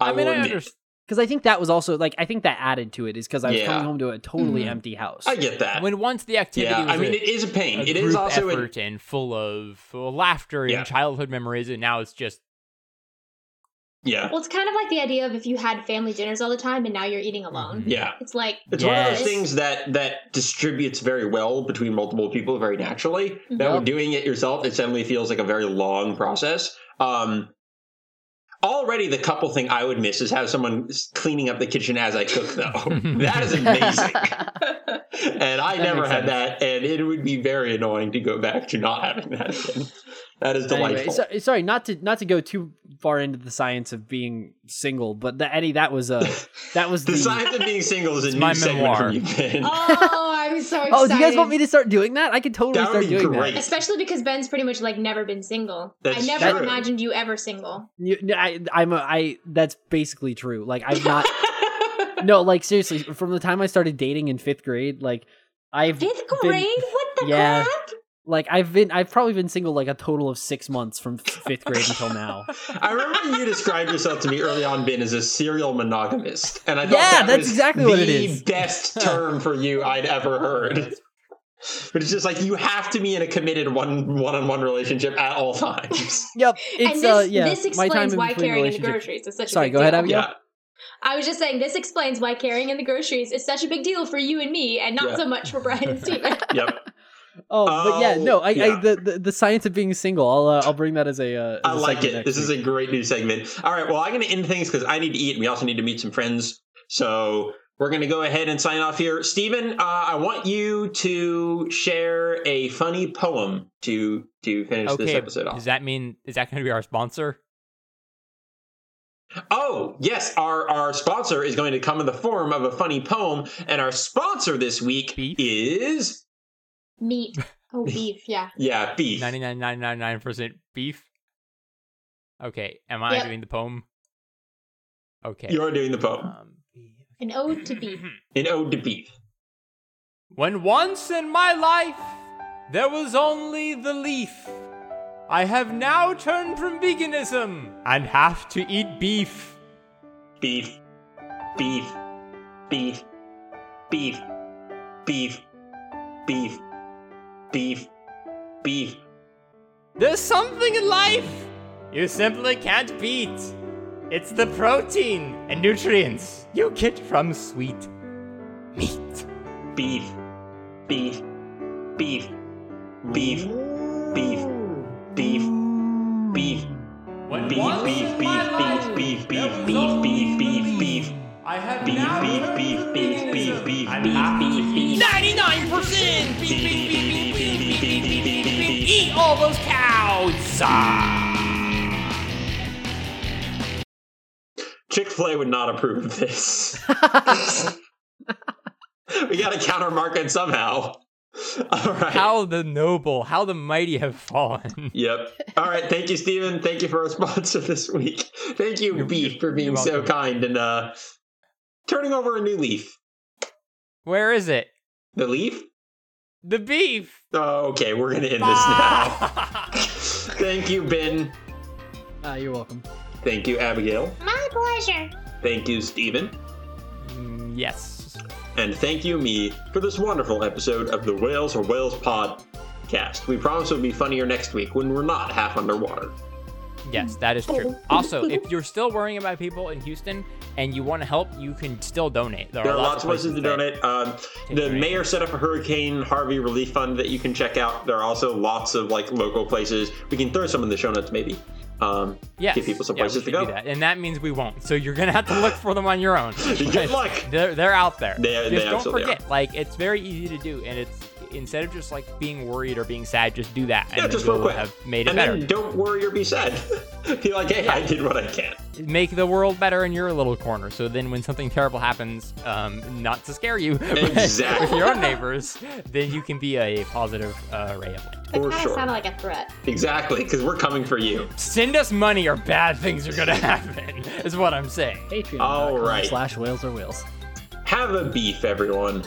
I, I mean, will I understand. Because I think that was also like I think that added to it is because I was Yeah. coming home to a totally Mhm. empty house. I get that. When once the activity yeah, was I mean, a, it is a pain. a It group is also an, effort and full of full of laughter and Yeah. childhood memories, and now it's just yeah, well, it's kind of like the idea of if you had family dinners all the time and now you're eating alone. Mhm. yeah. It's like It's one of those things that that distributes very well between multiple people very naturally. Now, when Yep. doing it yourself, it suddenly feels like a very long process. Um, already, the couple thing I would miss is have someone s- cleaning up the kitchen as I cook. Though that is amazing, and I That never had sense. that, and it would be very annoying to go back to not having that again. That is Anyway, delightful. so, sorry, not to not to go too far into the science of being single, but the, Eddie, that was uh that was the the, science of being single is a new my segment memoir. from you, Ben. Oh, I'm so excited. Oh, do you guys want me to start doing that? I could totally That would start be doing great. Especially because Ben's pretty much like never been single. That's I never true. imagined you ever single. that. You, I, I'm a, I. That's basically true. Like I've not. no, like seriously, from the time I started dating in fifth grade, like I've Fifth been- grade? what the Yeah. heck? Like I've been, I've probably been single like a total of six months from fifth grade until now. I remember you described yourself to me early on, Ben, as a serial monogamist, and I thought Yeah, that that's exactly the what it is. best term for you I'd ever heard. But it's just like you have to be in a committed one one-on-one relationship at all times. Yep, it's and this, uh, yeah. this my time explains why carrying in the groceries is such Sorry, a big go ahead, deal. Abigail. Yeah, I was just saying this explains why carrying in the groceries is such a big deal for you and me, and not Yeah. so much for Brian and Steven. yep. Oh, but yeah, no, I, yeah. I the, the the science of being single. I'll uh, I'll bring that as a. Uh, as I a like segment it. next This is a great new segment. All right, well, I'm going to end things because I need to eat, and we also need to meet some friends. So we're going to go ahead and sign off here. Stephen, uh, I want you to share a funny poem to to finish this episode off. does that mean is that going to be our sponsor? Oh, yes, our our sponsor is going to come in the form of a funny poem, and our sponsor this week Beef? is Meat. Oh, beef. Yeah. yeah, beef. 99.999% beef. Okay, am I Yep. doing the poem? Okay. You're doing the poem. Um. An ode to beef. An ode to beef. When once in my life there was only the leaf, I have now turned from veganism and have to eat beef. Beef. Beef. Beef. Beef. Beef. Beef. Beef. Beef. Beef. There's something in life you simply can't beat. It's the protein and nutrients you get from sweet meat. Beef. Beef. Beef. Beef. Beef. Beef. Beef. When Beef, once beef, in my beef, life beef, beef, there beef, was beef, only beef, beef, the beef. leaf, I have Beef, now beef, turned beef, from beef, beef, veganism beef, and beef, have to beef, eat beef. 99% beef, beef, beef, beef, beef, beef, beef, all those cows! Chick fil A would not approve of this. we got to counter market somehow. All right. How the noble, how the mighty have fallen. Yep. All right. Thank you, Stephen. Thank you for our sponsor this week. Thank you, You're- Beef, for being so kind and uh, turning over a new leaf. Where is it? The leaf? The beef! Oh, okay. We're going to end this now. Thank you, Ben. Ah, you're welcome. Thank you, Abigail. My pleasure. Thank you, Stephen. Mm, yes. And thank you, me, for this wonderful episode of the Whales or Whales podcast. We promise it'll be funnier next week when we're not half underwater. Yes, that is true. Also, if you're still worrying about people in Houston and you want to help, you can still donate. There are lots of places to donate. Um, the donations. mayor set up a Hurricane Harvey relief fund that you can check out. There are also lots of like local places. We can throw some in the show notes, maybe. Um, Yes. give people some yeah, places to should do go. that. And that means we won't. So you're gonna have to look for them on your own. Good luck. They're they're out there. They- just they don't absolutely forget. Like it's very easy to do, and it's instead of just like being worried or being sad, just do that, and Yeah, just real you'll quick. have made it and better. then don't worry or be sad. be like, hey, I did what I can. Make the world better in your little corner. So then, when something terrible happens, um, not to scare you, Exactly. with your own neighbors, then you can be a positive uh, ray of light. That For kind of sure. sounded like a threat. Exactly, because we're coming for you. Send us money, or bad things are gonna happen. Is what I'm saying. Patreon. All right. Slash whales or whales. Have a beef, everyone.